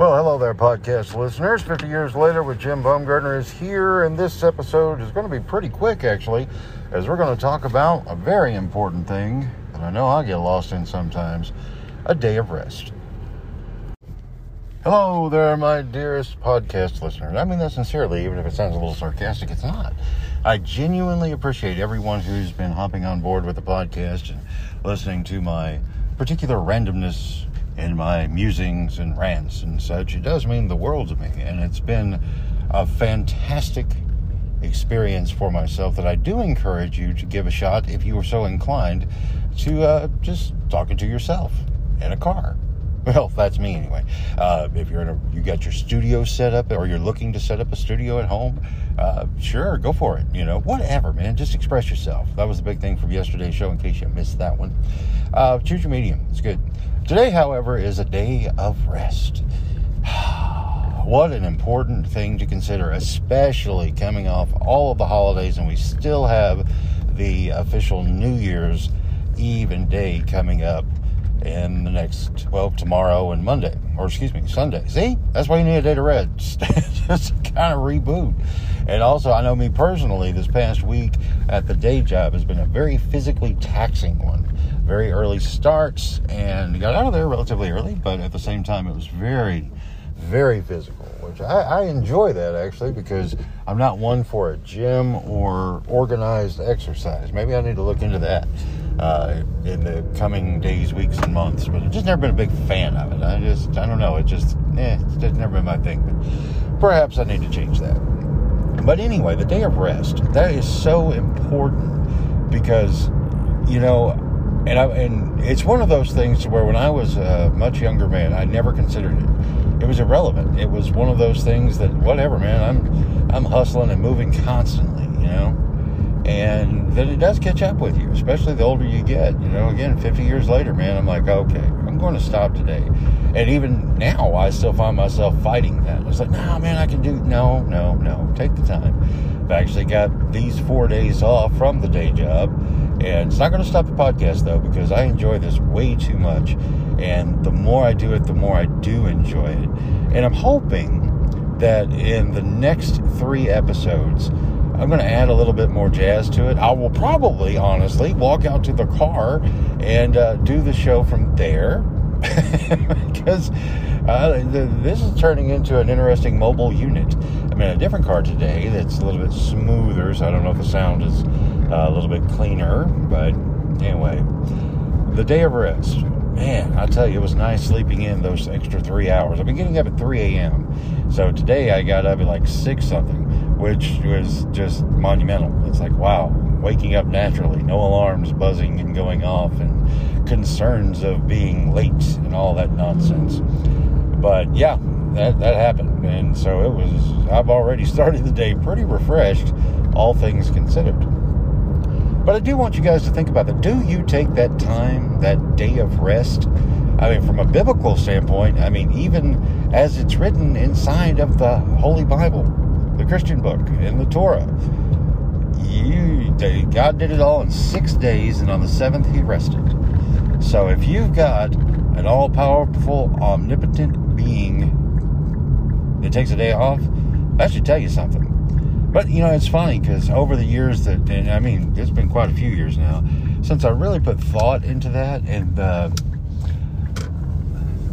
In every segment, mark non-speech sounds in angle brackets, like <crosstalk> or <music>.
Well, hello there, podcast listeners. 50 years later with Jim Baumgartner is here, and this episode is going to be pretty quick, actually, as we're going to talk about a very important thing that I know I get lost in sometimes a day of rest. Hello there, my dearest podcast listeners. I mean that sincerely, even if it sounds a little sarcastic, it's not. I genuinely appreciate everyone who's been hopping on board with the podcast and listening to my particular randomness in my musings and rants and such. It does mean the world to me, and it's been a fantastic experience for myself that I do encourage you to give a shot if you are so inclined to uh, just talking to yourself in a car. <laughs> Well, that's me anyway. Uh, if you're in a, you got your studio set up, or you're looking to set up a studio at home, uh, sure, go for it. You know, whatever, man. Just express yourself. That was the big thing from yesterday's show. In case you missed that one, uh, choose your medium. It's good. Today, however, is a day of rest. <sighs> what an important thing to consider, especially coming off all of the holidays, and we still have the official New Year's Eve and day coming up in the next, well, tomorrow and Monday, or excuse me, Sunday. See, that's why you need a day to rest, <laughs> just kind of reboot. And also, I know me personally, this past week at the day job has been a very physically taxing one. Very early starts, and got out of there relatively early, but at the same time, it was very, very physical, which I, I enjoy that actually because I'm not one for a gym or organized exercise. Maybe I need to look into that uh, in the coming days, weeks, and months. But I've just never been a big fan of it. I just, I don't know. It just, eh, it's just never been my thing. But perhaps I need to change that. But anyway, the day of rest, that is so important because, you know, and I, and it's one of those things where when I was a much younger man, I never considered it. It was irrelevant. It was one of those things that whatever, man. I'm I'm hustling and moving constantly, you know and then it does catch up with you, especially the older you get. You know, again, 50 years later, man, I'm like, okay, I'm going to stop today. And even now, I still find myself fighting that. It's like, no, man, I can do, no, no, no, take the time. I've actually got these four days off from the day job, and it's not going to stop the podcast, though, because I enjoy this way too much. And the more I do it, the more I do enjoy it. And I'm hoping that in the next three episodes, I'm going to add a little bit more jazz to it. I will probably, honestly, walk out to the car and uh, do the show from there <laughs> because uh, this is turning into an interesting mobile unit. I'm in a different car today that's a little bit smoother, so I don't know if the sound is uh, a little bit cleaner, but anyway, the day of rest. Man, I tell you, it was nice sleeping in those extra three hours. I've been getting up at 3 a.m. So today I got up at like 6 something which was just monumental. It's like, wow, waking up naturally, no alarms buzzing and going off, and concerns of being late and all that nonsense. But yeah, that, that happened. And so it was, I've already <laughs> started the day pretty refreshed, all things considered. But I do want you guys to think about that. Do you take that time, that day of rest? I mean, from a biblical standpoint, I mean, even as it's written inside of the Holy Bible, the Christian book, in the Torah. You, they, God did it all in six days, and on the seventh He rested. So if you've got an all-powerful, omnipotent being that takes a day off, that should tell you something. But you know, it's funny because over the years that, and I mean, it's been quite a few years now since I really put thought into that, and uh,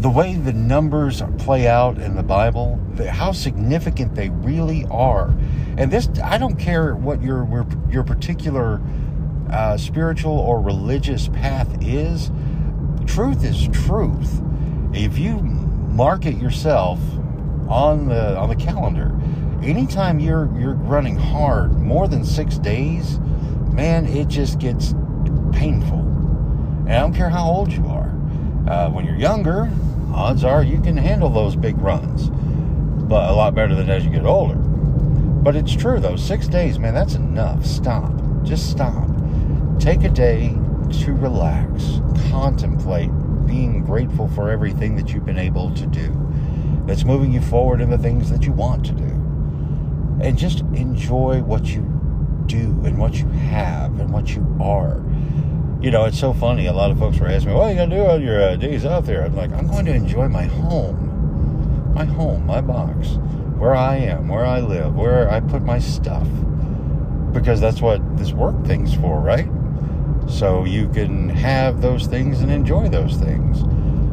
the way the numbers play out in the Bible, how significant they really are. And this, I don't care what your your particular uh, spiritual or religious path is. Truth is truth. If you mark it yourself on the on the calendar, anytime you're you're running hard more than six days, man, it just gets painful. And I don't care how old you are. Uh, when you're younger, odds are you can handle those big runs, but a lot better than as you get older. But it's true though, six days, man, that's enough. Stop. Just stop. Take a day to relax, contemplate, being grateful for everything that you've been able to do that's moving you forward in the things that you want to do. And just enjoy what you do and what you have and what you are you know, it's so funny. A lot of folks were asking me, "What are you gonna do on your uh, days out there?" I'm like, "I'm going to enjoy my home. my home, my box, where I am, where I live, where I put my stuff. Because that's what this work thing's for, right? So you can have those things and enjoy those things.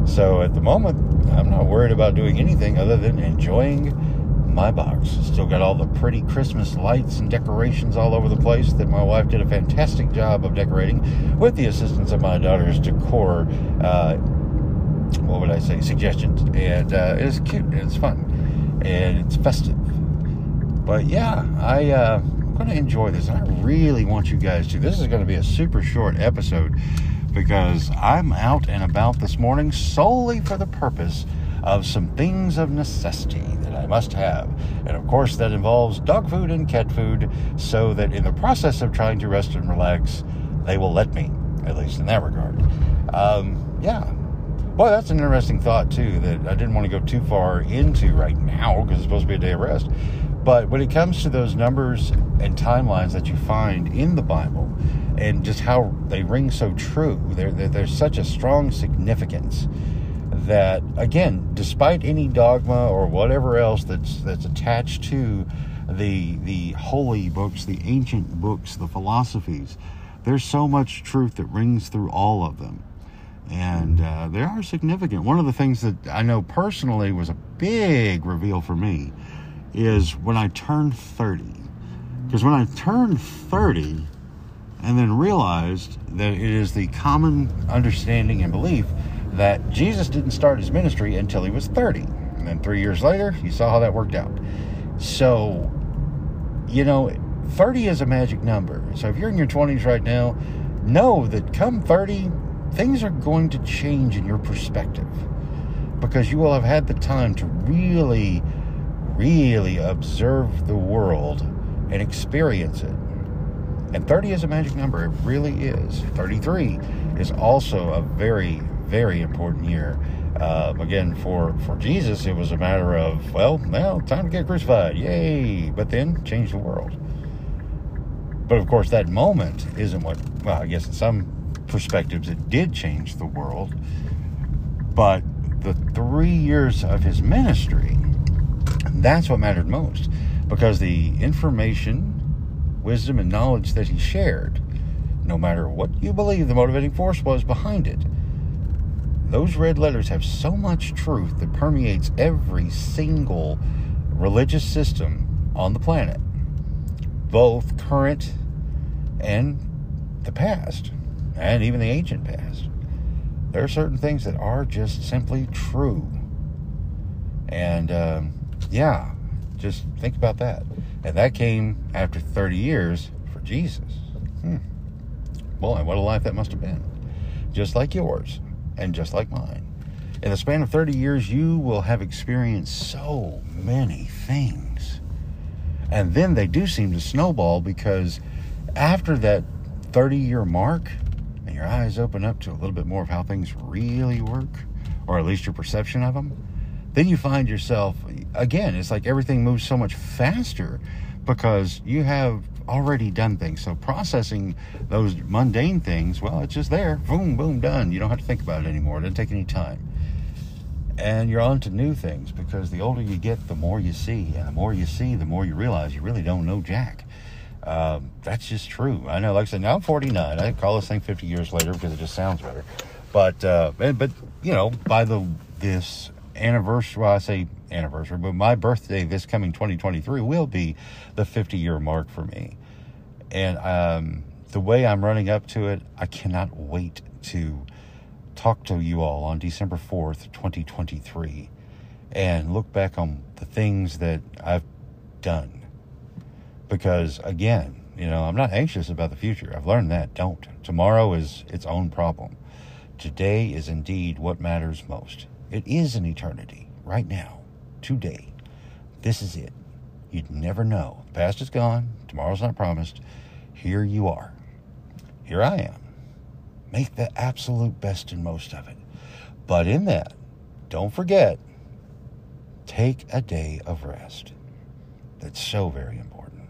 So at the moment, I'm not worried about doing anything other than enjoying my box. Still got all the pretty Christmas lights and decorations all over the place that my wife did a fantastic job of decorating with the assistance of my daughter's decor. Uh, what would I say? Suggestions. And uh, it's cute and it's fun and it's festive. But yeah, I. Uh, I'm going to enjoy this. And I really want you guys to. This is going to be a super short episode because I'm out and about this morning solely for the purpose of some things of necessity must have. And of course, that involves dog food and cat food, so that in the process of trying to rest and relax, they will let me, at least in that regard. Um, yeah. Well, that's an interesting thought, too, that I didn't want to go too far into right now because it's supposed to be a day of rest. But when it comes to those numbers and timelines that you find in the Bible, and just how they ring so true, there's such a strong significance that again, despite any dogma or whatever else that's that's attached to the the holy books, the ancient books, the philosophies, there's so much truth that rings through all of them, and uh, they are significant. One of the things that I know personally was a big reveal for me is when I turned 30, because when I turned 30, and then realized that it is the common understanding and belief that Jesus didn't start his ministry until he was 30. And then three years later, you saw how that worked out. So, you know, 30 is a magic number. So if you're in your 20s right now, know that come 30, things are going to change in your perspective because you will have had the time to really, really observe the world and experience it. And 30 is a magic number. It really is. 33 is also a very, very important year. Uh, again, for, for Jesus, it was a matter of, well, now time to get crucified. Yay! But then change the world. But of course, that moment isn't what, well, I guess in some perspectives it did change the world. But the three years of his ministry, that's what mattered most. Because the information, wisdom, and knowledge that he shared, no matter what you believe the motivating force was behind it, those red letters have so much truth that permeates every single religious system on the planet, both current and the past, and even the ancient past. There are certain things that are just simply true. And um, yeah, just think about that. And that came after 30 years for Jesus. Hmm. Boy, what a life that must have been. Just like yours and just like mine. In the span of 30 years, you will have experienced so many things. And then they do seem to snowball because after that 30 year mark, and your eyes open up to a little bit more of how things really work, or at least your perception of them, then you find yourself, again, it's like everything moves so much faster because you have already done things. So processing those mundane things, well, it's just there. Boom, boom, done. You don't have to think about it anymore. It doesn't take any time. And you're on to new things because the older you get, the more you see. And the more you see, the more you realize you really don't know Jack. Um, that's just true. I know, like I said, now I'm 49. I call this thing 50 years later because it just sounds better. But, uh, but, you know, by the, this anniversary, well, I say anniversary, but my birthday this coming 2023 will be the 50 year mark for me. And um, the way I'm running up to it, I cannot wait to talk to you all on December 4th, 2023, and look back on the things that I've done. Because again, you know, I'm not anxious about the future. I've learned that. Don't. Tomorrow is its own problem. Today is indeed what matters most. It is an eternity right now today. This is it. You'd never know. The past is gone. Tomorrow's not promised. Here you are. Here I am. Make the absolute best and most of it. But in that, don't forget, take a day of rest. That's so very important.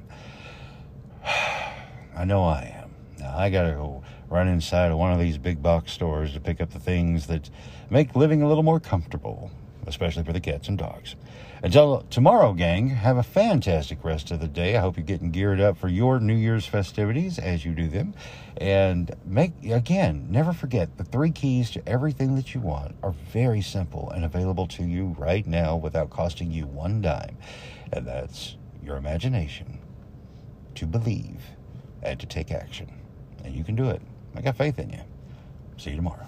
<sighs> I know I am. Now, I got to go run inside of one of these big box stores to pick up the things that make living a little more comfortable especially for the cats and dogs. Until tomorrow, gang, have a fantastic rest of the day. I hope you're getting geared up for your New Year's festivities as you do them. And make, again, never forget the three keys to everything that you want are very simple and available to you right now without costing you one dime. And that's your imagination, to believe, and to take action. And you can do it. I got faith in you. See you tomorrow.